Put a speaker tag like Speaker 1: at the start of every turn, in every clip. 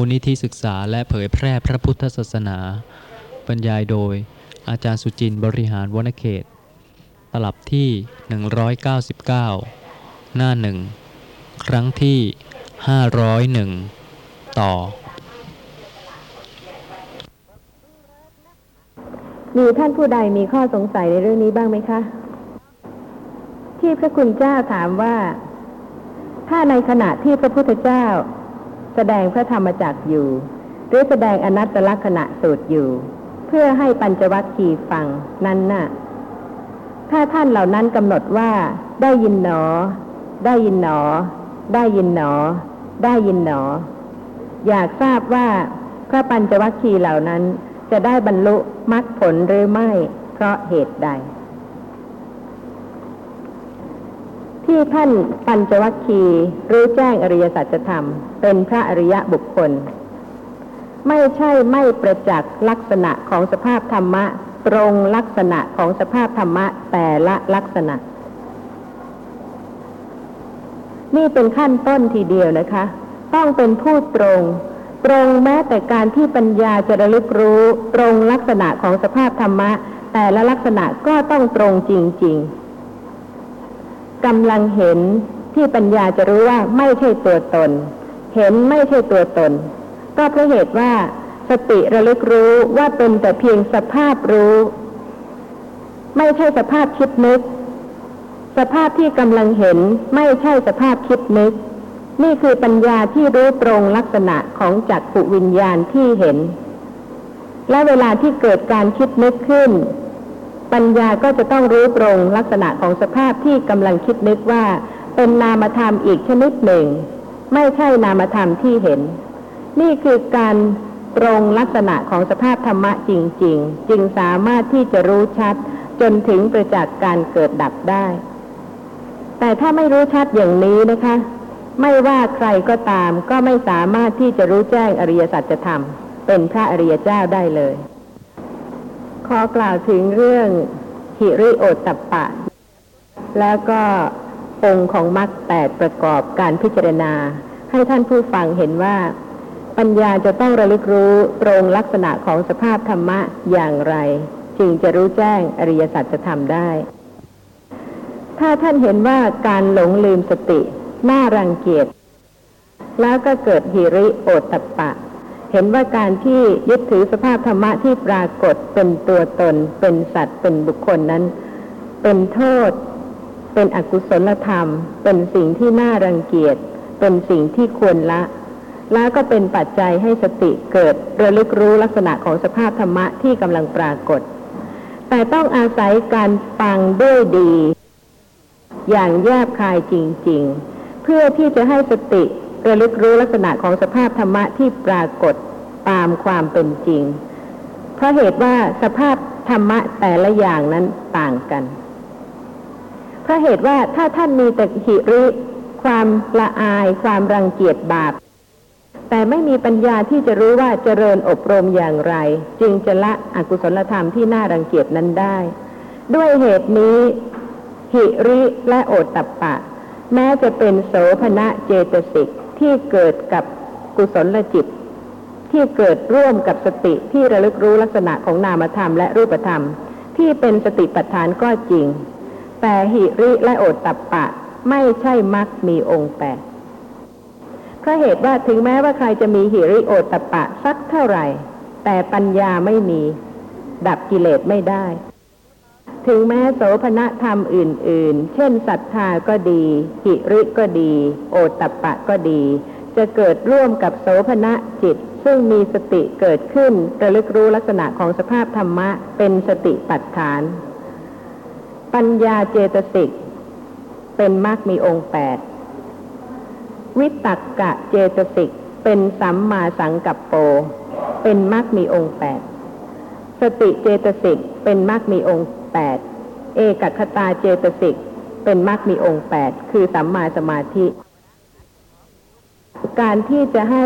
Speaker 1: มูลนิธิศึกษาและเผยแพร่พระพุทธศาสนา บรรยายโดย อาจารย์สุจินต์บริหารวนเขต ตลับที่ 199 หน้าหนึ่ง ครั้งที่ 501 ต่อ
Speaker 2: มีท่านผู้ใดมีข้อสงสัยในเรื่องนี้บ้างไหมคะ ที่พระคุณเจ้าถามว่า ถ้าในขณะที่พระพุทธเจ้า แสดงพระธรรมจักรอยู่ หรือแสดงอนัตตลักษณะสูตรอยู่ เพื่อให้ปัญจวัคคีย์ฟังนั้นน่ะ ถ้าท่านเหล่านั้นกำหนดว่าได้ยินหนอ ได้ยินหนอ ได้ยินหนอ ได้ยินหนอ อยากทราบว่าพระปัญจวัคคีย์เหล่านั้นจะได้บรรลุมรรคผลหรือไม่ เพราะเหตุใด ที่ท่านปัญจวัคคีย์รู้แจ้งอริยสัจธรรม เป็นพระอริยะบุคคล ไม่ใช่ไม่ประจักษ์ลักษณะของสภาพธรรมะ ตรงลักษณะของสภาพธรรมะแต่ละลักษณะ นี่เป็นขั้นต้นทีเดียวนะคะ ต้องเป็นผู้ตรง ตรงแม้แต่การที่ปัญญาจะระลึกรู้ ตรงลักษณะของสภาพธรรมะ แต่ละลักษณะก็ต้องตรงจริง ๆ กำลังเห็นที่ปัญญาจะรู้ว่าไม่ใช่ตัวตน เห็นไม่ใช่ตัวตน ก็เพราะเหตุว่าสติระลึกรู้ว่าเป็นแต่เพียงสภาพรู้ ไม่ใช่สภาพคิดนึก สภาพที่กำลังเห็นไม่ใช่สภาพคิดนึก นี่คือปัญญาที่รู้ตรงลักษณะของจักขุวิญญาณที่เห็น และเวลาที่เกิดการคิดนึกขึ้น ปัญญาก็จะต้องรู้ตรงลักษณะของสภาพที่กำลังคิดนึกว่า เป็นนามธรรมอีกชนิดหนึ่ง ไม่ใช่นามธรรมที่เห็น นี่คือการตรงลักษณะของสภาพธรรมะจริง ๆ จึงสามารถที่จะรู้ชัด จนถึงประจักษ์การเกิดดับได้ แต่ถ้าไม่รู้ชัดอย่างนี้นะคะ ไม่ว่าใครก็ตามก็ไม่สามารถที่จะรู้แจ้งอริยสัจธรรม เป็นพระอริยเจ้าได้เลย ขอกล่าวถึงเรื่องหิริโอตตัปะ แล้วก็องค์ของมรรคแปดประกอบการพิจารณา ให้ท่านผู้ฟังเห็นว่า ปัญญาจะต้องระลึกรู้ตรงลักษณะของสภาพธรรมะอย่างไร จึงจะรู้แจ้งอริยสัจธรรมได้ ถ้าท่านเห็นว่าการหลงลืมสติ น่ารังเกียจแล้วก็เกิดหิริโอตตัปปะ เห็นว่าการที่ยึดถือสภาพธรรมะที่ปรากฏเป็นตัวตน เป็นสัตว์เป็นบุคคลนั้น เป็นโทษ เป็นอกุศลธรรม เป็นสิ่งที่น่ารังเกียจ เป็นสิ่งที่ควรละแล้วก็เป็นปัจจัยให้สติเกิดระลึกรู้ลักษณะของสภาพธรรมะที่กำลังปรากฏ แต่ต้องอาศัยการฟังด้วยดี อย่างแยบคายจริง ๆ เพื่อที่จะให้สติ ระลึกรู้ลักษณะของสภาพธรรมะที่ปรากฏตามความเป็นจริง เพราะเหตุว่าสภาพธรรมะแต่ละอย่างนั้นต่างกัน เพราะเหตุว่าถ้าท่านมีแต่หิริความละอาย ความรังเกียจบาป แต่ไม่มีปัญญาที่จะรู้ว่าเจริญอบรมอย่างไร จึงจะละอกุศลธรรมที่น่ารังเกียจนั้นได้ ด้วยเหตุนี้ หิริและโอตตัปปะ แม้จะเป็นโสภณะเจตสิก ที่เกิดกับกุศลจิต ที่เกิดร่วมกับสติที่ระลึกรู้ลักษณะของนามธรรมและรูปธรรม ที่เป็นสติปัฏฐานก็จริง แต่หิริและโอตตัปปะไม่ใช่มักมีองค์แปดเพราะเหตุว่าถึงแม้ว่าใครจะมีหิริโอตตัปปะสักเท่าไหร่ แต่ปัญญาไม่มี ดับกิเลสไม่ได้ ถึงแม้โสภณธรรมอื่น ๆ เช่นศรัทธาก็ดีหิริก็ดี โอตตัปปะก็ดี จะเกิดร่วมกับโสภณะจิต ซึ่งมีสติเกิดขึ้นระลึกรู้ลักษณะของสภาพธรรมะเป็นสติปัฏฐาน ปัญญาเจตสิก เป็นมรรคมีองค์แปดวิตักกะเจตสิก เป็นสัมมาสังกัปโป เป็นมรรคมีองค์แปดสติเจตสิกเป็นมรรคมีองค์ แปดเอกคตาเจตสิกเป็นมรรคมีองค์แปดคือสัมมาสมาธิ การที่จะให้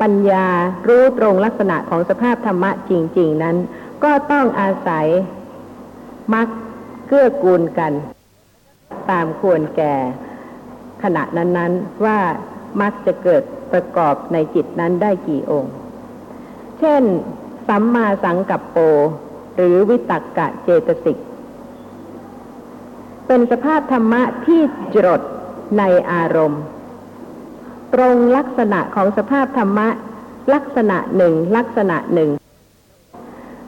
Speaker 2: ปัญญารู้ตรงลักษณะของสภาพธรรมะจริง ๆ นั้น ก็ต้องอาศัยมรรคเกื้อกูลกัน ตามควรแก่ ขณะนั้น ๆ ว่ามักจะเกิดประกอบในจิตนั้นได้กี่องค์ เช่น สัมมาสังกัปโป หรือวิตักกะเจตสิก เป็นสภาพธรรมะที่จรดในอารมณ์ ตรงลักษณะของสภาพธรรมะ ลักษณะหนึ่งลักษณะหนึ่ง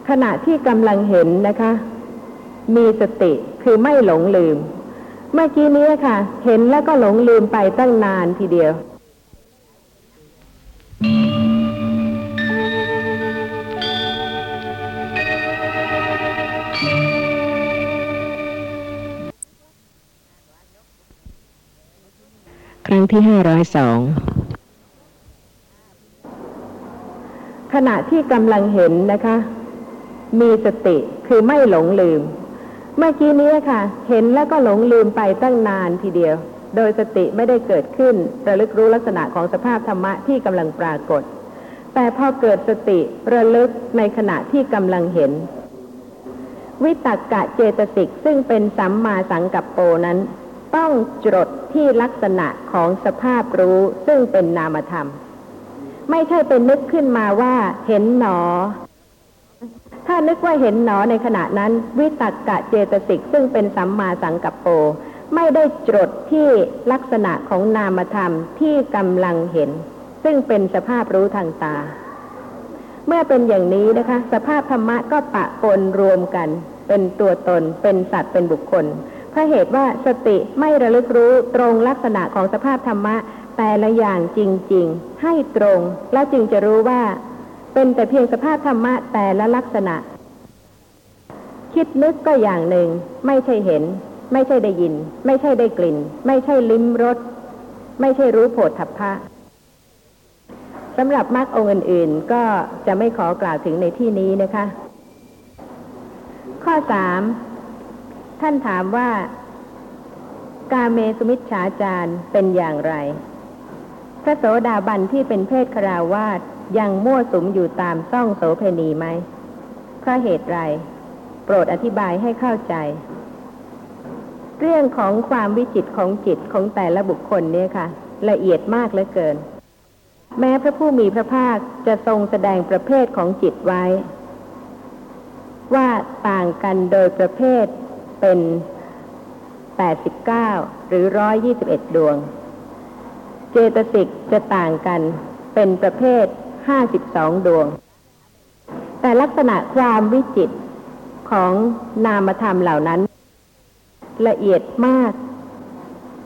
Speaker 2: ขณะที่กำลังเห็นนะคะ มีสติคือไม่หลงลืม เมื่อกี้นี้ค่ะ เห็นแล้วก็หลงลืมไปตั้งนานทีเดียว
Speaker 3: รั้งที่ห้าร้อยสอง
Speaker 2: ขณะที่กำลังเห็นนะคะ มีสติคือไม่หลงลืม เมื่อกี้นี้ค่ะ เห็นแล้วก็หลงลืมไปตั้งนานทีเดียว โดยสติไม่ได้เกิดขึ้นระลึกรู้ลักษณะของสภาพธรรมะที่กำลังปรากฏ แต่พอเกิดสติระลึกในขณะที่กำลังเห็น วิตกกะเจตสิกซึ่งเป็นสัมมาสังกัปโปนั้น ต้องจดที่ลักษณะของสภาพรู้ซึ่งเป็นนามธรรม ไม่ใช่เป็นนึกขึ้นมาว่าเห็นหนอ ถ้านึกว่าเห็นหนอในขณะนั้น วิตกกะเจตสิกซึ่งเป็นสัมมาสังกัปโป ไม่ได้จดที่ลักษณะของนามธรรมที่กำลังเห็น ซึ่งเป็นสภาพรู้ทางตา เมื่อเป็นอย่างนี้นะคะ สภาพธรรมะก็ปะปนรวมกัน เป็นตัวตน เป็นสัตว์เป็นบุคคล ราะเหตุว่าสติไม่ระลึกรู้ตรงลักษณะของสภาพธรรมะ แต่ละอย่างจริง ๆ ให้ตรงแล้วจึงจะรู้ว่า เป็นแต่เพียงสภาพธรรมะแต่ละลักษณะ คิดนึกก็อย่างหนึ่ง ไม่ใช่เห็น ไม่ใช่ได้ยิน ไม่ใช่ได้กลิ่น ไม่ใช่ลิ้มรสไม่ใช่รู้โผฏฐัพพะสำหรับมรรคองค์อื่น ๆ ก็จะไม่ขอกล่าวถึงในที่นี้นะคะ ข้อสาม ท่านถามว่า กาเมสุมิชฌาจารเป็นอย่างไร พระโสดาบันที่เป็นเพศคราวาสยังมั่วสุมอยู่ตามซ่องโสเพณีไหมเพราะเหตุไร โปรดอธิบายให้เข้าใจ เรื่องของความวิจิตของจิตของแต่ละบุคคลเนี่ยค่ะ ละเอียดมากเหลือเกิน แม้พระผู้มีพระภาคจะทรงแสดงประเภทของจิตไว้ ว่าต่างกันโดยประเภท เป็น 89 หรือ 121 ดวง เจตสิกจะต่างกันเป็นประเภท 52 ดวง แต่ลักษณะความวิจิตของนามธรรมเหล่านั้น ละเอียดมาก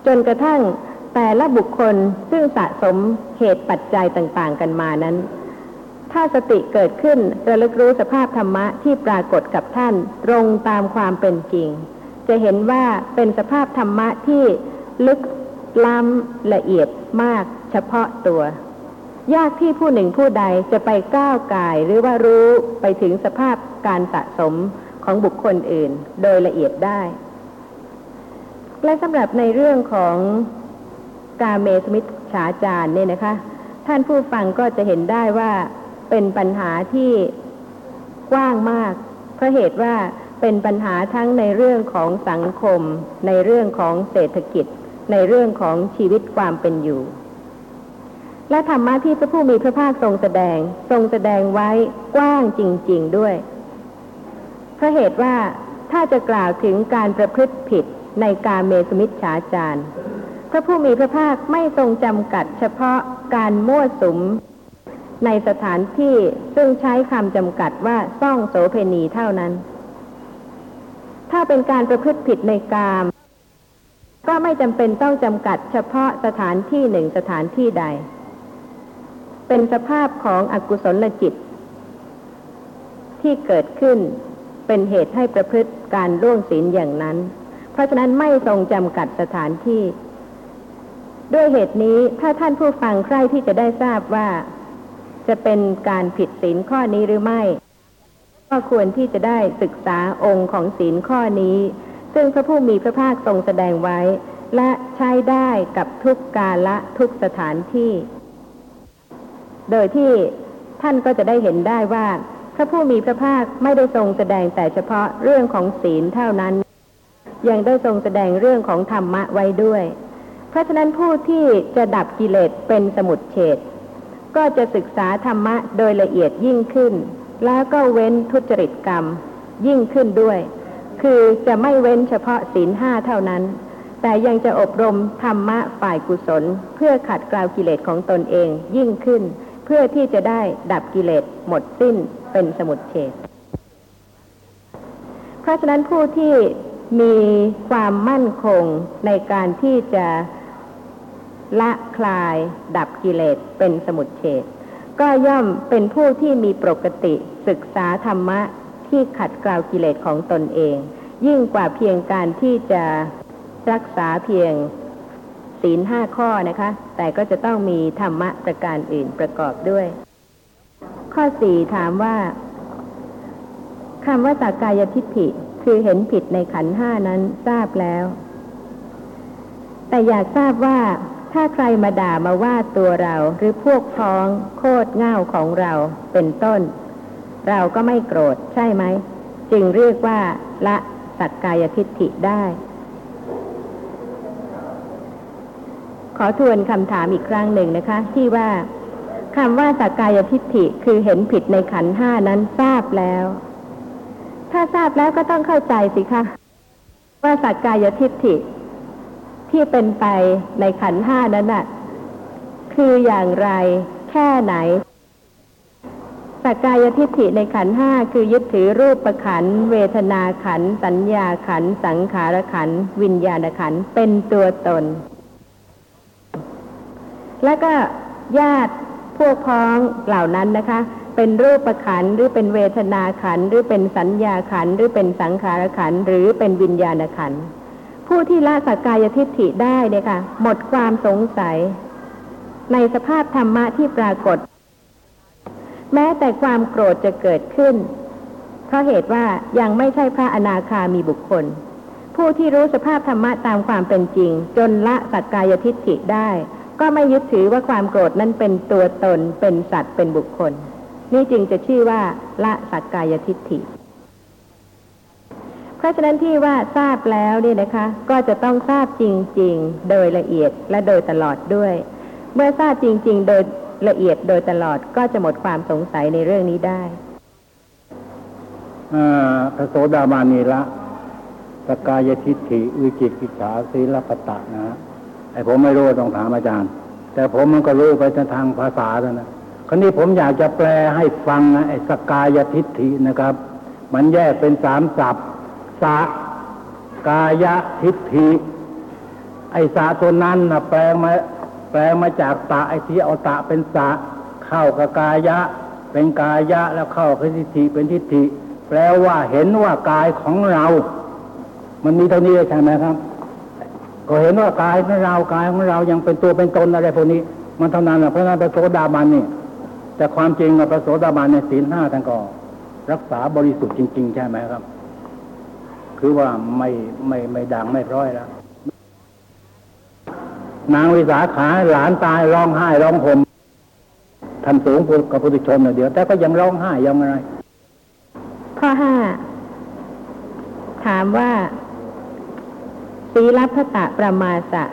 Speaker 2: จนกระทั่งแต่ละบุคคลซึ่งสะสมเหตุปัจจัยต่าง ๆ กันมานั้น ถ้าสติเกิดขึ้นระลึกรู้สภาพธรรมะที่ปรากฏกับท่านตรงตามความเป็นจริง จะเห็นว่าเป็นสภาพธรรมะที่ลึกล้ำละเอียดมากเฉพาะตัว ยากที่ผู้หนึ่งผู้ใดจะไปก้าวกายหรือว่ารู้ไปถึงสภาพการสะสมของบุคคลอื่น โดยละเอียดได้ และสำหรับในเรื่องของกาเมสมิทฉาจาร์เนี่ยนะคะ ท่านผู้ฟังก็จะเห็นได้ว่า เป็นปัญหาที่กว้างมาก เพราะเหตุว่าเป็นปัญหาทั้งในเรื่องของสังคม ในเรื่องของเศรษฐกิจ ในเรื่องของชีวิตความเป็นอยู่ และธรรมะที่พระผู้มีพระภาคทรงแสดงทรงแสดงไว้กว้างจริง ๆด้วย เพราะเหตุว่าถ้าจะกล่าวถึงการประพฤติผิดในการเมสมิทฉาจารพระผู้มีพระภาคไม่ทรงจำกัดเฉพาะการมั่วสุม ในสถานที่ซึ่งใช้คำจำกัดว่าซ่องโสเพณีเท่านั้น ถ้าเป็นการประพฤติผิดในกาม ก็ไม่จำเป็นต้องจำกัดเฉพาะสถานที่หนึ่งสถานที่ใด เป็นสภาพของอกุศลจิต ที่เกิดขึ้นเป็นเหตุให้ประพฤติการร่วงศีลอย่างนั้น เพราะฉะนั้นไม่ทรงจำกัดสถานที่ ด้วยเหตุนี้ถ้าท่านผู้ฟังใคร่ที่จะได้ทราบว่า จะเป็นการผิดศีลข้อนี้หรือไม่ ก็ควรที่จะได้ศึกษาองค์ของศีลข้อนี้ ซึ่งพระผู้มีพระภาคทรงแสดงไว้ และใช้ได้กับทุกกาละทุกสถานที่ โดยที่ท่านก็จะได้เห็นได้ว่า พระผู้มีพระภาคไม่ได้ทรงแสดงแต่เฉพาะเรื่องของศีลเท่านั้น ยังได้ทรงแสดงเรื่องของธรรมะไว้ด้วย เพราะฉะนั้นผู้ที่จะดับกิเลสเป็นสมุดเฉด ก็จะศึกษาธรรมะโดยละเอียดยิ่งขึ้น แล้วก็เว้นทุจริตกรรมยิ่งขึ้นด้วย คือจะไม่เว้นเฉพาะศีลห้าเท่านั้น แต่ยังจะอบรมธรรมะฝ่ายกุศล เพื่อขัดเกลากิเลสของตนเองยิ่งขึ้น เพื่อที่จะได้ดับกิเลสหมดสิ้นเป็นสมุดเฉดเพราะฉะนั้นผู้ที่มีความมั่นคงในการที่จะ ละคลาย ดับกิเลสเป็นสมุดเฉดก็ย่อมเป็นผู้ที่มีปกติศึกษาธรรมะที่ขัดเกลากิเลสของตนเอง ยิ่งกว่าเพียงการที่จะรักษาเพียงศีลห้าข้อนะคะ แต่ก็จะต้องมีธรรมะประการอื่นประกอบด้วย ข้อสี่ถามว่าคำว่าสากายทิฏฐิคือเห็นผิดในขันห้านั้นทราบแล้ว แต่อยากทราบว่า ถ้าใครมาด่ามาว่าตัวเราหรือพวกพ้องโคตรเง่าของเราเป็นต้น เราก็ไม่โกรธใช่ไหม จึงเรียกว่าละสักกายทิฏฐิได้ ขอทวนคำถามอีกครั้งหนึ่งนะคะ ที่ว่าคำว่าสักกายทิฏฐิคือเห็นผิดในขันธ์ห้านั้นทราบแล้ว ถ้าทราบแล้วก็ต้องเข้าใจสิคะ ว่าสักกายทิฏฐิ ที่เป็นไปในขันห้านั้นน่ะ คืออย่างไรแค่ไหนสกกายทิฏฐิในขันห้าคือยึดถือรูปประขัน เวทนาขัน สัญญาขัน สังขารขัน วิญญาณขัน เป็นตัวตน แล้วก็ญาติพวกพ้องเหล่านั้นนะคะ เป็นรูปประขันหรือเป็นเวทนาขัน หรือเป็นสัญญาขัน หรือเป็นสังขารขัน หรือเป็นวิญญาณขันธ์ ผู้ที่ละสักกายทิฏฐิได้เนี่ยค่ะ หมดความสงสัย ในสภาพธรรมะที่ปรากฏ แม้แต่ความโกรธจะเกิดขึ้น เพราะเหตุว่ายังไม่ใช่พระอนาคามีบุคคล ผู้ที่รู้สภาพธรรมะตามความเป็นจริง จนละสักกายทิฏฐิได้ ก็ไม่ยึดถือว่าความโกรธนั้นเป็นตัวตนเป็นสัตว์เป็นบุคคล นี่จึงจะชื่อว่าละสักกายทิฏฐิ เพราะฉะนั้นที่ว่าทราบแล้วเนี่ยนะคะ ก็จะต้องทราบจริง ๆ โดยละเอียดและโดยตลอดด้วย เมื่อทราบจริง ๆ โดยละเอียดโดยตลอดก็จะหมดความสงสัยในเรื่องนี้ได้
Speaker 3: อ่าพระโสดามานีละสกายทิฏฐิวิจิกิจฉาศีลปตะนะฮะไอผมไม่รู้ต้องถามอาจารย์ แต่ผมมันก็รู้ไปทางภาษาแล้วนะคราวนี้ผมอยากจะแปลให้ฟังนะไอสกายทิฏฐินะครับ มันแยกเป็นสามศัพท์ สะกายทิฏฐิไอสะตัวนั้นนะแปลงมาแปลงมาจากตะไอที่เอาตะเป็นสะเข้ากับกายะ เป็นกายะแล้วเข้ากับทิฏฐิเป็นทิฏฐิ แปลว่าเห็นว่ากายของเรา มันมีเท่านี้ใช่ไหมครับ ก็เห็นว่ากายของเรากายของเรายังเป็นตัวเป็นตนอะไรพวกนี้ มันเท่านั้นแหละเพราะนั้นพระโสดาบันนี่แต่ความจริงอะพระโสดาบันในศีลห้าท่านก็รักษาบริสุทธิ์จริง ๆ ใช่ไหมครับ คือว่าไม่ไม่ไม่ดังไม่พร้อยแล้วนางวิสาขาหลานตายร้องไห้ร้องห่มท่านสูงกับพุทธชนน่ะเดี๋ยว แต่ก็ยังร้องไห้ยังอะไร
Speaker 2: ข้อห้า ถามว่า ศีลพตตประมาสะ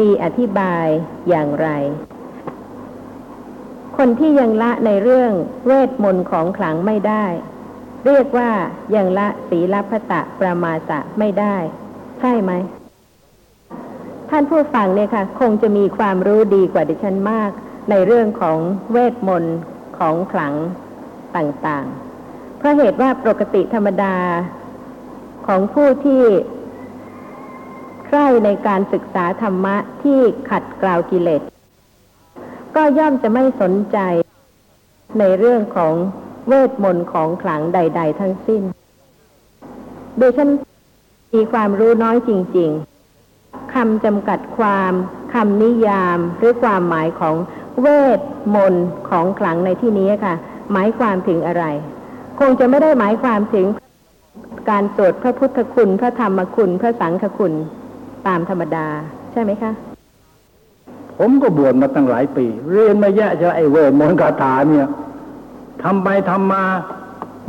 Speaker 2: มีอธิบายอย่างไร คนที่ยังละในเรื่องเวทมนต์ของขลังไม่ได้ เรียกว่ายังละศีลพัตตประมาสะไม่ได้ ใช่ไหม ท่านผู้ฟังเนี่ยค่ะ คงจะมีความรู้ดีกว่าดิฉันมาก ในเรื่องของเวทมนต์ของขลังต่างๆ เพราะเหตุว่าปกติธรรมดาของผู้ที่ใคร่ในการศึกษาธรรมะที่ขัดกล่าวกิเลส ก็ย่อมจะไม่สนใจในเรื่องของ เวทมนต์ของขลังใด ๆ ทั้งสิ้น โดยฉันมีความรู้น้อยจริง ๆคำจำกัดความคำนิยามหรือความหมายของเวทมนต์ของขลังในที่นี้ค่ะ หมายความถึงอะไร คงจะไม่ได้หมายความถึงการสวดพระพุทธคุณ พระธรรมคุณ พระสังฆคุณตามธรรมดา ใช่ไหมคะ
Speaker 3: ผมก็บวชมาตั้งหลายปี เรียนมาแยะจะไอ้เวทมนต์คาถาเนี่ย ทำไปทำมา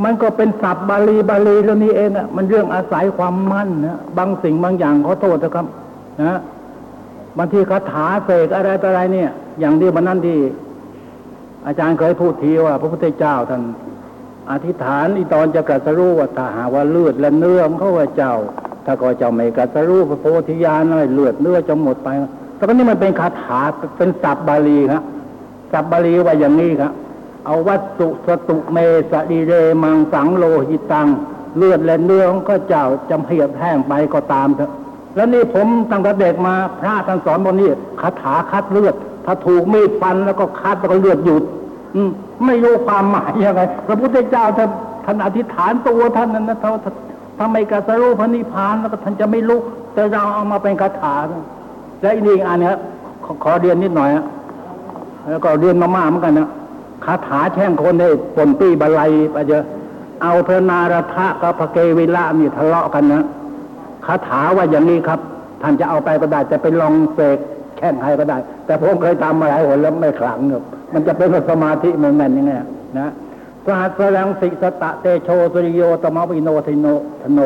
Speaker 3: มันก็เป็นศัพท์บาลีบาลีเท่านี้เองอะมันเรื่องอาศัยความมั่นนะบางสิ่งบางอย่างขอโทษนะครับนะบางทีคาถาเสกอะไรต่ออะไรเนี่ย อย่างที่วันนั้นที่ อาจารย์เคยพูดทีว่า พระพุทธเจ้าท่านอธิษฐานอีตอนจะกรัสรู้ว่าถ้าหาว่าเลือดและเนื้อของเขาว่าเจ้า ถ้าก็เจ้าไม่กรัสรู้พระโพธิญาณเลยเลือดเนื้อจะหมดไปแต่ก็นี่มันเป็นคาถาเป็นศัพท์บาลีครับศัพท์บาลีว่าอย่างนี้ครับ เอาวัตถุสตุเมสดีเรมังสังโลหิตัง เลือดและเนื้อของข้าเจ้าจำเหียบแห้งไปก็ตามเถอะแล้วนี่ผมตั้งแต่เด็กมาพระท่านสอนบนนี้คาถาคัดเลือด ถ้าถูกมีดฟันแล้วก็คัดแล้วก็เลือดหยุด อืมไม่รู้ความหมายยังไงพระพุทธเจ้าท่านท่านอธิษฐานตัวท่านนั้นนะเขาทำไมกระสรู้พระนิพพานแล้วก็ท่านจะไม่ลุกแต่เราเอามาเป็นคาถาและอีกอันนี้ขอเรียนนิดหน่อยฮะแล้วก็เรียนมาม่าเหมือนกันนะ คาถาแช่งคนได้ปนปี้บาลัยไปเจอเอาพระนารทะกับพระเกวิละมีทะเลาะกันนะคาถาว่าอย่างนี้ครับ ท่านจะเอาไปก็ได้จะไปลองเสกแข่งใครก็ได้ แต่ผมเคยทำมาหลายหนแล้วไม่ขลังเนี่ยมันจะเป็นสมาธิมันแม่นยังไงนะสหัสรังสิสตะเตโชสุริโยตมวิโนทิโนธโน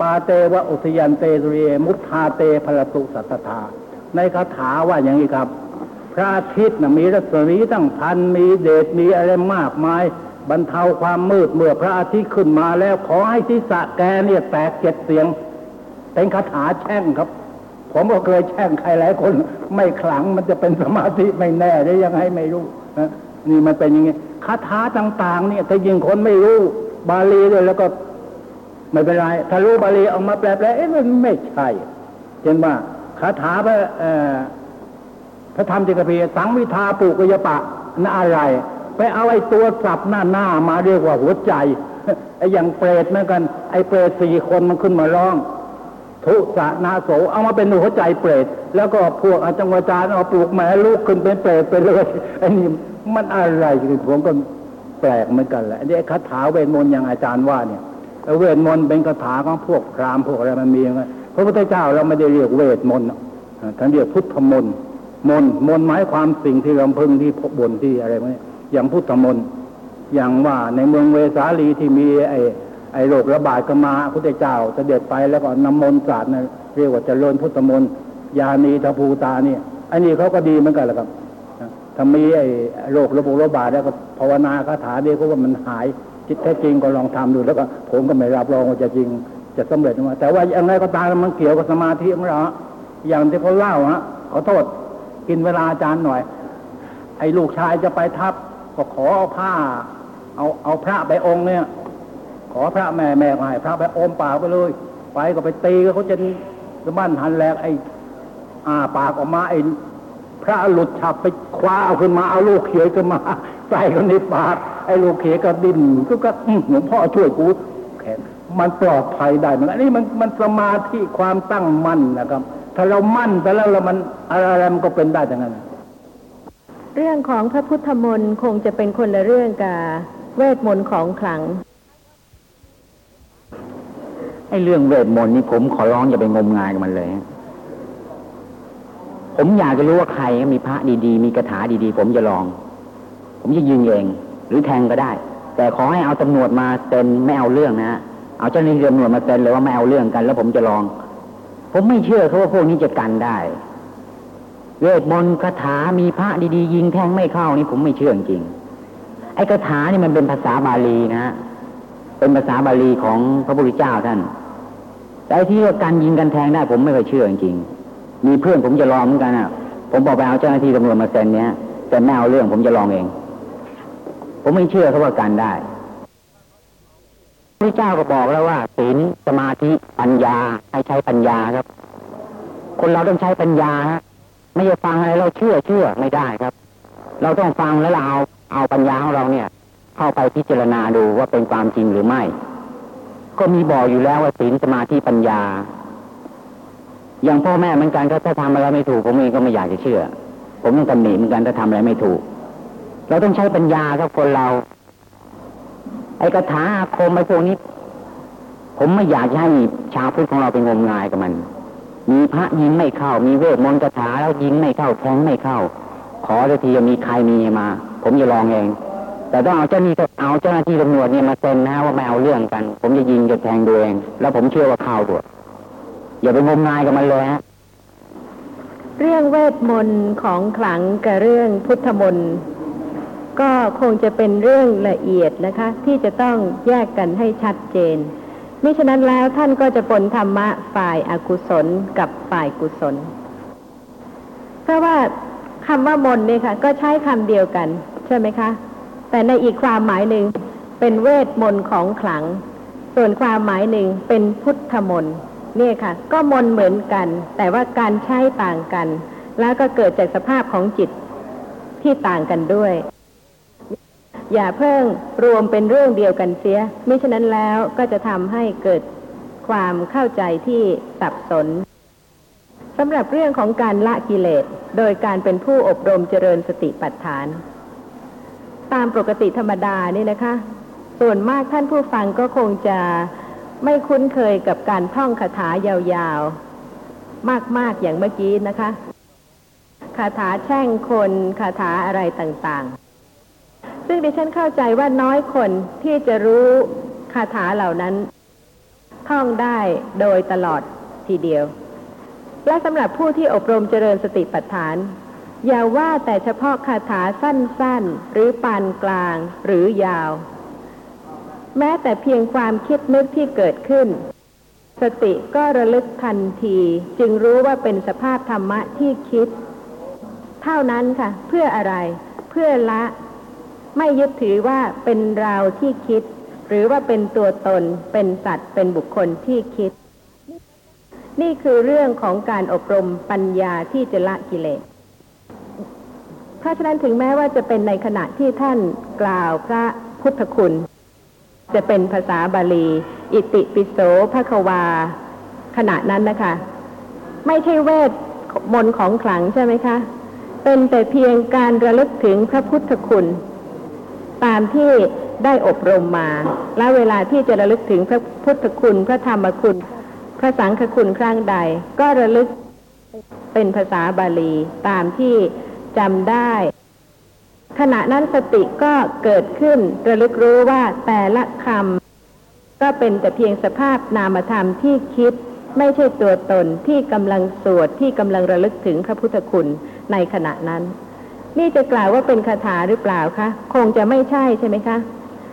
Speaker 3: ปาเตวะอุทยันเตสุริเยมุทธาเตพลตุสัตถาในคาถาว่าอย่างนี้ครับ พระอาทิตย์นะมีรัศมีตั้งพันมีเดชมีอะไรมากมาย บรรเทาความมืดเมื่อพระอาทิตย์ขึ้นมาแล้ว ขอให้ทิศะแกเนี่ยแตกเจ็ดเสียง เป็นคาถาแช่งครับ ผมก็เคยแช่งใครหลายคน ไม่ขลังมันจะเป็นสมาธิไม่แน่ได้ยังไงไม่รู้นะนี่มันเป็นอย่างงี้คาถาต่าง ๆ เนี่ยถ้ายิงคนไม่รู้บาลีด้วยแล้วก็ไม่เป็นไรถ้ารู้บาลีออกมาแปลแปลเอ๊ะมันไม่ใช่เช่นว่าคาถาพระเอ่อ พระธรรมจิกเพสังวิทาปุกยปะนั่นอะไร ไปเอาไอ้ตัวสับหน้าหน้ามาเรียกว่าหัวใจไอ้อย่างเปรตเหมือนกัน ไอ้เปรตสี่คนมันขึ้นมาร้อง ทุสะนาโสเอามาเป็นหัวใจเปรตแล้วก็พวกอาจารย์อาจารย์เอาปลูกแม่ลูกขึ้นเป็นเปรตไปเลยไอ้นี่มันอะไรคือผมก็แปลกเหมือนกันแหละอันนี้คาถาเวทมนต์อย่างอาจารย์ว่าเนี่ยเวทมนต์เป็นคาถาของพวกพราหมณ์พวกอะไรมันมีอย่างไงพระพุทธเจ้าเราไม่ได้เรียกเวทมนต์อ่าท่านเรียกพุทธมนต์ มนมนหมายความสิ่งที่ลำพึงที่พบบนที่อะไรพวกนี้อย่างพุทธมนอย่างว่าในเมืองเวสาลีที่มีไอ้ไอ้โรคระบาดก็มาพุทธเจ้าเสด็จไปแล้วก็นำมนศาสตร์นะเรียกว่าเจริญพุทธมนยานีทภูตาเนี่ยอันนี้เขาก็ดีเหมือนกันแหละครับถ้ามีไอ้โรคระบบระบาดแล้วก็ภาวนาคาถาเดียวก็ว่ามันหายจิตแท้จริงก็ลองทำดูแล้วก็ผมก็ไม่รับรองว่าจะจริงจะสำเร็จมาแต่ว่าอย่างไรก็ตามมันเกี่ยวกับสมาธิของเราอย่างที่เขาเล่าฮะขอโทษ กินเวลาอาจารย์หน่อย ไอ้ลูกชายจะไปทับ ก็ขอเอาผ้า เอาเอาพระไปองค์เนี่ย ขอพระแม่แม่ก็ให้พระไปอมปากไปเลย ไปก็ไปตีก็เขาจะสะบั้นหันแหลกไอ้อาปากออกมาไอ้พระหลุดฉับไปคว้าเอาขึ้นมาเอาลูกเขยขึ้นมาใส่กันในปากไอ้ลูกเขยก็ดิ้นก็ก็หลวงพ่อช่วยกูแขนมันปลอดภัยได้เหมือนกันนี่มันมันสมาธิความตั้งมั่นนะครับ ถ้าเรามั่นไปแล้วเรามันอะไรมันก็เป็นได้ทั้งนั้น
Speaker 2: เรื่องของพระพุทธมนต์คงจะเป็นคนละเรื่องกับเวทมนต์ของขลัง
Speaker 4: ไอ้เรื่องเวทมนต์นี่ผมขอร้องอย่าไปงมงายกับมันเลยฮะผมอยากจะรู้ว่าใครมีพระดีๆ มีคาถาดีๆ ผมจะลอง ผมจะยิงเอง หรือแทงก็ได้ แต่ขอให้เอาตำรวจมาเซ็นไม่เอาเรื่องนะฮะเอาเจ้าหน้าที่ตำรวจมาเซ็นเลยว่าไม่เอาเรื่องกัน แล้วผมจะลอง ผมไม่เชื่อเขาว่าพวกนี้จะกันได้ เวทมนต์คาถามีพระดีๆ ยิงแทงไม่เข้านี่ผมไม่เชื่อจริง ไอ้คาถานี่มันเป็นภาษาบาลีนะฮะเป็นภาษาบาลีของพระพุทธเจ้าท่าน แต่ไอ้ที่ว่าการยิงกันแทงได้ ผมไม่เคยเชื่อจริงๆมีเพื่อนผมจะลองเหมือนกันอะ ผมบอกไปเอาเจ้าหน้าที่ตำรวจมาเซ็นเนี้ยแต่ไม่เอาเรื่องผมจะลองเอง ผมไม่เชื่อเขาว่าการได้ พระเจ้าก็บอกแล้วว่าศีลสมาธิปัญญาให้ใช้ปัญญาครับ คนเราต้องใช้ปัญญาฮะไม่ใช่ฟังอะไรเราเชื่อเชื่อไม่ได้ครับ เราต้องฟังแล้วเราเอาเอาปัญญาของเราเนี่ย เข้าไปพิจารณาดูว่าเป็นความจริงหรือไม่ ก็มีบอกอยู่แล้วว่าศีลสมาธิปัญญา อย่างพ่อแม่เหมือนกันถ้าถ้าทำอะไรไม่ถูกผมเองก็ไม่อยากจะเชื่อ ผมต้องตำหนิเหมือนกันถ้าทำอะไรไม่ถูก เราต้องใช้ปัญญาครับคนเรา ไอ้คาถาอาคมไอ้พวกนี้ ผมไม่อยากจะให้ชาวพุทธของเราเป็นงมงายกับมัน มีพระยิงไม่เข้า มีเวทมนต์คาถาแล้วยิงไม่เข้าแทงไม่เข้า ขอทันทีว่ามีใครมีมา ผมจะลองเอง แต่ต้องเอาเจ้าหนี้เอาเจ้าหน้าที่ตำรวจเนี่ยมาเซ็นนะว่าไม่เอาเรื่องกัน ผมจะยิงจะแทงดูเอง แล้วผมเชื่อว่าเข้าด้วยอย่าไปงมงายกับมันเลยฮะ
Speaker 2: เรื่องเวทมนต์ของขลังกับเรื่องพุทธมนต์ ก็คงจะเป็นเรื่องละเอียดนะคะ ที่จะต้องแยกกันให้ชัดเจนมิฉะนั้นแล้วท่านก็จะปนธรรมะฝ่ายอากุศลกับฝ่ายกุศล เพราะว่าคำว่ามนเนี่ยค่ะ ก็ใช้คำเดียวกัน ใช่ไหมคะ แต่ในอีกความหมายหนึ่งเป็นเวทมนต์ของขลัง ส่วนความหมายหนึ่งเป็นพุทธมนต์เนี่ยค่ะ ก็มนเหมือนกัน แต่ว่าการใช้ต่างกัน แล้วก็เกิดจากสภาพของจิตที่ต่างกันด้วย อย่าเพิ่งรวมเป็นเรื่องเดียวกันเสียมิฉะนั้นแล้วก็จะทำให้เกิดความเข้าใจที่สับสนสำหรับเรื่องของการละกิเลส โดยการเป็นผู้อบรมเจริญสติปัฏฐาน ตามปกติธรรมดานี่นะคะ ส่วนมากท่านผู้ฟังก็คงจะไม่คุ้นเคยกับการท่องคาถายาวๆ มากๆอย่างเมื่อกี้นะคะคาถาแช่งคนคาถาอะไรต่างๆ ซึ่งดิฉันเข้าใจว่าน้อยคนที่จะรู้คาถาเหล่านั้น ท่องได้โดยตลอดทีเดียว และสำหรับผู้ที่อบรมเจริญสติปัฏฐาน อย่าว่าแต่เฉพาะคาถาสั้นๆ หรือปานกลางหรือยาว แม้แต่เพียงความคิดนึกที่เกิดขึ้น สติก็ระลึกทันที จึงรู้ว่าเป็นสภาพธรรมะที่คิด เท่านั้นค่ะ เพื่ออะไร เพื่อละ ไม่ยึดถือว่าเป็นเราที่คิด หรือว่าเป็นตัวตน เป็นสัตว์ เป็นบุคคลที่คิด นี่คือเรื่องของการอบรมปัญญาที่จะละกิเลส เพราะฉะนั้นถึงแม้ว่าจะเป็นในขณะที่ท่านกล่าวพระพุทธคุณ จะเป็นภาษาบาลี อิติปิโสภควา ขณะนั้นนะคะ ไม่ใช่เวทมนต์ของขลังใช่ไหมคะ เป็นแต่เพียงการระลึกถึงพระพุทธคุณ ตามที่ได้อบรมมา และเวลาที่จะระลึกถึงพระพุทธคุณ พระธรรมคุณ พระสังฆคุณครั้งใด ก็ระลึกเป็นภาษาบาลีตามที่จำได้ ขณะนั้นสติก็เกิดขึ้น ระลึกรู้ว่าแต่ละคำก็เป็นแต่เพียงสภาพนามธรรมที่คิดไม่ใช่ตัวตนที่กำลังสวดที่กำลังระลึกถึงพระพุทธคุณในขณะนั้น นี่จะกล่าวว่าเป็นคาถาหรือเปล่าคะ คงจะไม่ใช่ใช่ไหมคะ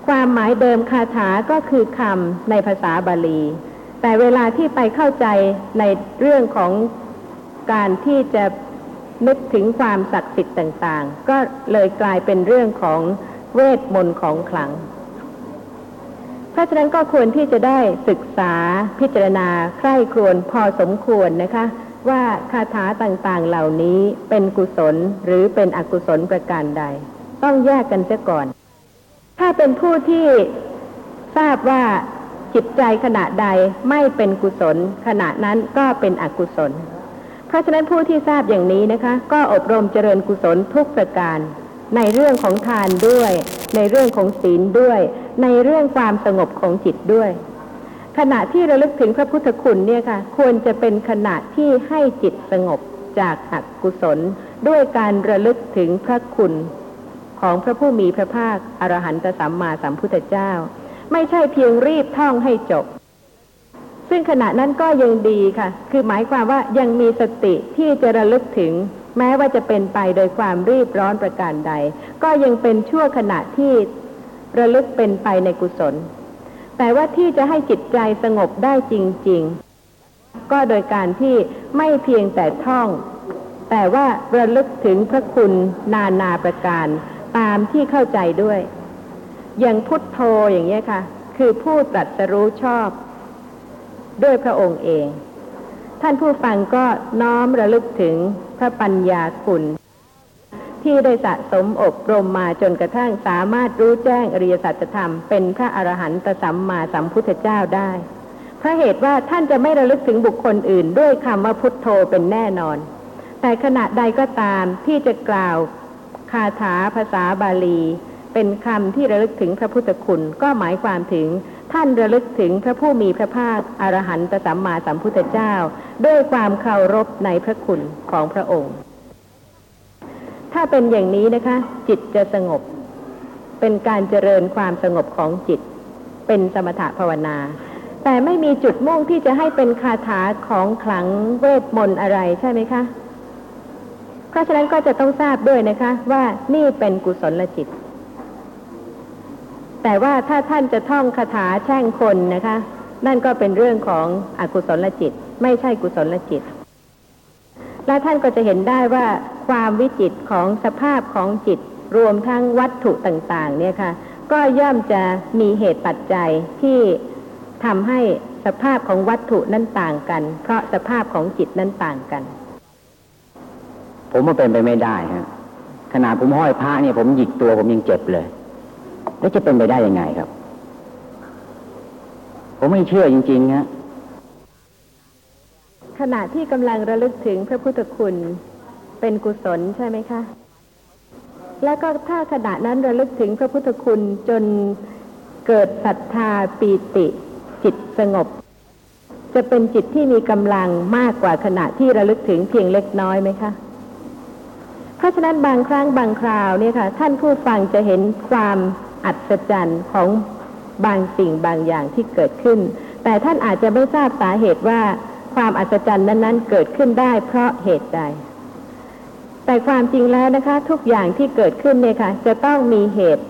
Speaker 2: ความหมายเดิมคาถาก็คือคำในภาษาบาลี แต่เวลาที่ไปเข้าใจในเรื่องของการที่จะนึกถึงความศักดิ์สิทธิ์ต่างๆ ก็เลยกลายเป็นเรื่องของเวทมนต์ของขลัง เพราะฉะนั้นก็ควรที่จะได้ศึกษาพิจารณาใคร่ครวญพอสมควรนะคะ ว่าคาถาต่างๆเหล่านี้เป็นกุศลหรือเป็นอกุศลประการใด ต้องแยกกันเสียก่อน ถ้าเป็นผู้ที่ทราบว่าจิตใจขณะใดไม่เป็นกุศล ขณะนั้นก็เป็นอกุศล เพราะฉะนั้นผู้ที่ทราบอย่างนี้นะคะ ก็อบรมเจริญกุศลทุกประการ ในเรื่องของทานด้วย ในเรื่องของศีลด้วย ในเรื่องความสงบของจิตด้วย ขณะที่ระลึกถึงพระพุทธคุณเนี่ยค่ะ ควรจะเป็นขณะที่ให้จิตสงบจากอกุศล ด้วยการระลึกถึงพระคุณของพระผู้มีพระภาคอรหันตสัมมาสัมพุทธเจ้า ไม่ใช่เพียงรีบท่องให้จบ ซึ่งขณะนั้นก็ยังดีค่ะ คือหมายความว่ายังมีสติที่จะระลึกถึง แม้ว่าจะเป็นไปโดยความรีบร้อนประการใด ก็ยังเป็นชั่วขณะที่ระลึกเป็นไปในกุศล แต่ว่าที่จะให้จิตใจสงบได้จริง ๆ ก็โดยการที่ไม่เพียงแต่ท่อง แต่ว่าระลึกถึงพระคุณนานาประการ ตามที่เข้าใจด้วย อย่างพุทโธอย่างนี้ค่ะ คือผู้ตรัสรู้ชอบ ด้วยพระองค์เอง ท่านผู้ฟังก็น้อมระลึกถึงพระปัญญาคุณ ที่ได้สะสมอบรมมาจนกระทั่งสามารถรู้แจ้งอริยสัจธรรมเป็นพระอรหันตสัมมาสัมพุทธเจ้าได้เพราะเหตุว่าท่านจะไม่ระลึกถึงบุคคลอื่น ด้วยคำว่าพุทโธเป็นแน่นอน แต่ขณะใดก็ตามที่จะกล่าวคาถาภาษาบาลี เป็นคำที่ระลึกถึงพระพุทธคุณ ก็หมายความถึง ท่านระลึกถึงพระผู้มีพระภาคอรหันตสัมมาสัมพุทธเจ้า ด้วยความเคารพในพระคุณของพระองค์ ถ้าเป็นอย่างนี้นะคะ จิตจะสงบ เป็นการเจริญความสงบของจิต เป็นสมถะภาวนา แต่ไม่มีจุดมุ่งที่จะให้เป็นคาถาของขลังเวทมนต์อะไรใช่ไหมคะพราะฉะนั้นก็จะต้องทราบด้วยนะคะ ว่านี่เป็นกุศลจิต แต่ว่าถ้าท่านจะท่องคาถาแช่งคนนะคะ นั่นก็เป็นเรื่องของอกุศลจิต ไม่ใช่กุศลจิต และท่านก็จะเห็นได้ว่าความวิจิตของสภาพของจิต รวมทั้งวัตถุต่างๆ เนี่ยค่ะ ก็ย่อมจะมีเหตุปัจจัยที่ทำให้สภาพของวัตถุนั้นต่างกัน เพราะสภาพของจิตนั้นต่างกัน
Speaker 4: ผมว่าเป็นไปไม่ได้ฮะขนาดผมห้อยพระเนี่ยผมหยิกตัวผมยังเจ็บเลย แล้วจะเป็นไปได้ยังไงครับ ผมไม่เชื่อจริงๆฮะ
Speaker 2: ขณะที่กำลังระลึกถึงพระพุทธคุณเป็นกุศลใช่ไหมคะ แล้วก็ถ้าขณะนั้นระลึกถึงพระพุทธคุณจนเกิดศรัทธาปีติจิตสงบ จะเป็นจิตที่มีกำลังมากกว่าขณะที่ระลึกถึงเพียงเล็กน้อยไหมคะ เพราะฉะนั้นบางครั้งบางคราวเนี่ยค่ะ ท่านผู้ฟังจะเห็นความอัศจรรย์ของบางสิ่งบางอย่างที่เกิดขึ้น แต่ท่านอาจจะไม่ทราบสาเหตุว่า ความอัศจรรย์นั้นๆ เกิดขึ้นได้เพราะเหตุใด แต่ความจริงแล้วนะคะ ทุกอย่างที่เกิดขึ้นเนี่ยค่ะ จะต้องมีเหตุ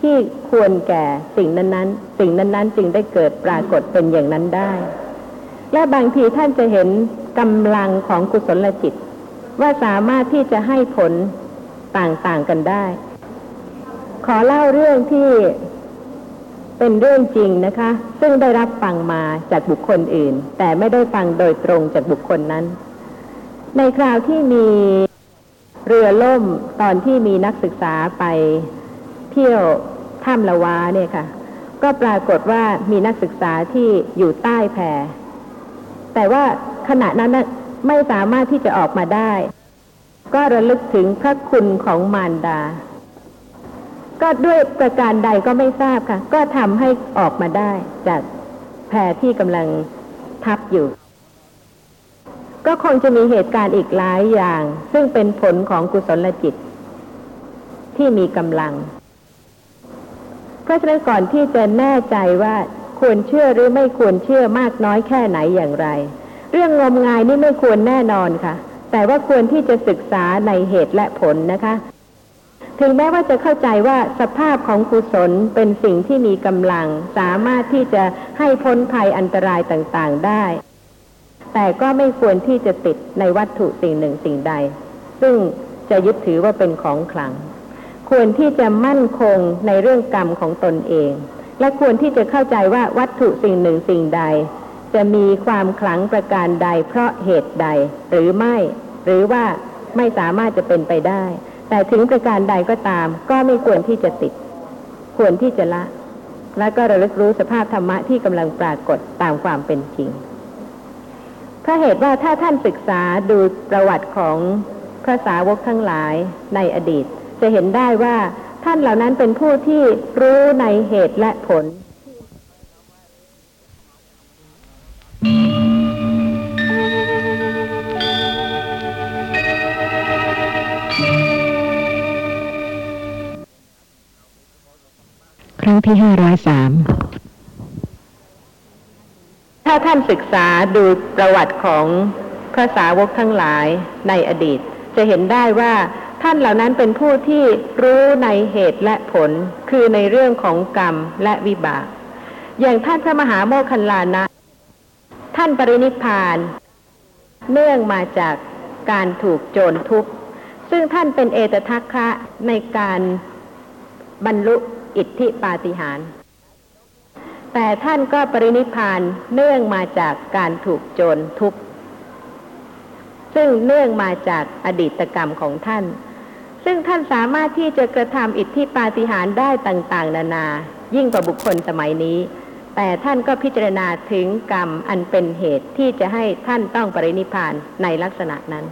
Speaker 2: ที่ควรแก่สิ่งนั้นๆ สิ่งนั้นๆ จึงได้เกิดปรากฏเป็นอย่างนั้นได้ และบางทีท่านจะเห็นกำลังของกุศลจิต ว่าสามารถที่จะให้ผลต่างๆกันได้ ขอเล่าเรื่องที่ เป็นเรื่องจริงนะคะ ซึ่งได้รับฟังมาจากบุคคลอื่น แต่ไม่ได้ฟังโดยตรงจากบุคคลนั้น ในคราวที่มีเรือล่มตอนที่มีนักศึกษาไปเที่ยวถ้ำละวาเนี่ยค่ะ ก็ปรากฏว่ามีนักศึกษาที่อยู่ใต้แพแต่ว่าขณะนั้นไม่สามารถที่จะออกมาได้ ก็ระลึกถึงพระคุณของมารดา ก็ด้วยประการใดก็ไม่ทราบค่ะ ก็ทำให้ออกมาได้จากแพที่กำลังทับอยู่ ก็คงจะมีเหตุการณ์อีกหลายอย่าง ซึ่งเป็นผลของกุศลจิต ที่มีกำลัง เพราะฉะนั้นก่อนที่จะแน่ใจว่าควรเชื่อหรือไม่ควรเชื่อมากน้อยแค่ไหนอย่างไร เรื่องงมงายนี่ไม่ควรแน่นอนค่ะ แต่ว่าควรที่จะศึกษาในเหตุและผลนะคะ ถึงแม้ว่าจะเข้าใจว่าสภาพของกุศลเป็นสิ่งที่มีกำลัง สามารถที่จะให้พ้นภัยอันตรายต่างๆได้ แต่ก็ไม่ควรที่จะติดในวัตถุสิ่งหนึ่งสิ่งใด ซึ่งจะยึดถือว่าเป็นของขลัง ควรที่จะมั่นคงในเรื่องกรรมของตนเอง และควรที่จะเข้าใจว่าวัตถุสิ่งหนึ่งสิ่งใด จะมีความขลังประการใดเพราะเหตุใด หรือไม่ หรือว่าไม่สามารถจะเป็นไปได้ แต่ถึงประการใดก็ตาม ก็ไม่ควรที่จะติด ควรที่จะละ และก็ระลึกรู้สภาพธรรมะที่กำลังปรากฏตามความเป็นจริงเพราะเหตุว่าถ้าท่านศึกษาดูประวัติของพระสาวกทั้งหลายในอดีต จะเห็นได้ว่าท่านเหล่านั้นเป็นผู้ที่รู้ในเหตุและผล
Speaker 5: รั้งที่ห้าร้อยสาม
Speaker 2: ถ้าท่านศึกษาดูประวัติของพระสาวกทั้งหลายในอดีต จะเห็นได้ว่าท่านเหล่านั้นเป็นผู้ที่รู้ในเหตุและผล คือในเรื่องของกรรมและวิบาก อย่างท่านพระมหาโมคคัลลานะ ท่านปรินิพพานเนื่องมาจากการถูกโจรทุบซึ่งท่านเป็นเอตทัคคะในการบรรลุ อิทธิปาฏิหาริย์แต่ท่านก็ปรินิพานเนื่องมาจากการถูกโจรทุบซึ่งเนื่องมาจากอดีตกรรมของท่าน ซึ่งท่านสามารถที่จะกระทำอิทธิปาฏิหาริย์ได้ต่าง ๆ นานา ยิ่งกว่าบุคคลสมัยนี้ แต่ท่านก็พิจารณาถึงกรรมอันเป็นเหตุที่จะให้ท่านต้องปรินิพานในลักษณะนั้น